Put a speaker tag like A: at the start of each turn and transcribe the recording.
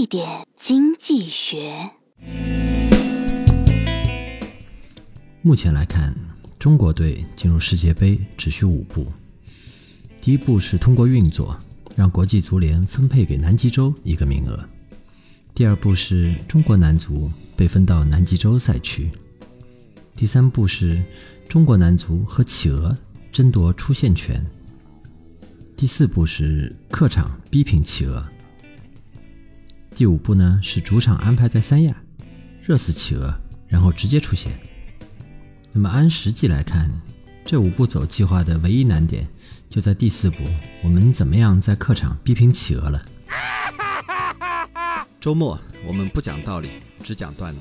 A: 一点经济学。
B: 目前来看，中国队进入世界杯只需五步。第一步是通过运作，让国际足联分配给南极洲一个名额；第二步是中国男足被分到南极洲赛区；第三步是中国男足和企鹅争夺出线权；第四步是客场逼平企鹅；第五步呢是主场安排在三亚，热死企鹅，然后直接出线。那么按实际来看，这五步走计划的唯一难点就在第四步，我们怎么样在客场逼平企鹅了？周末我们不讲道理，只讲段子。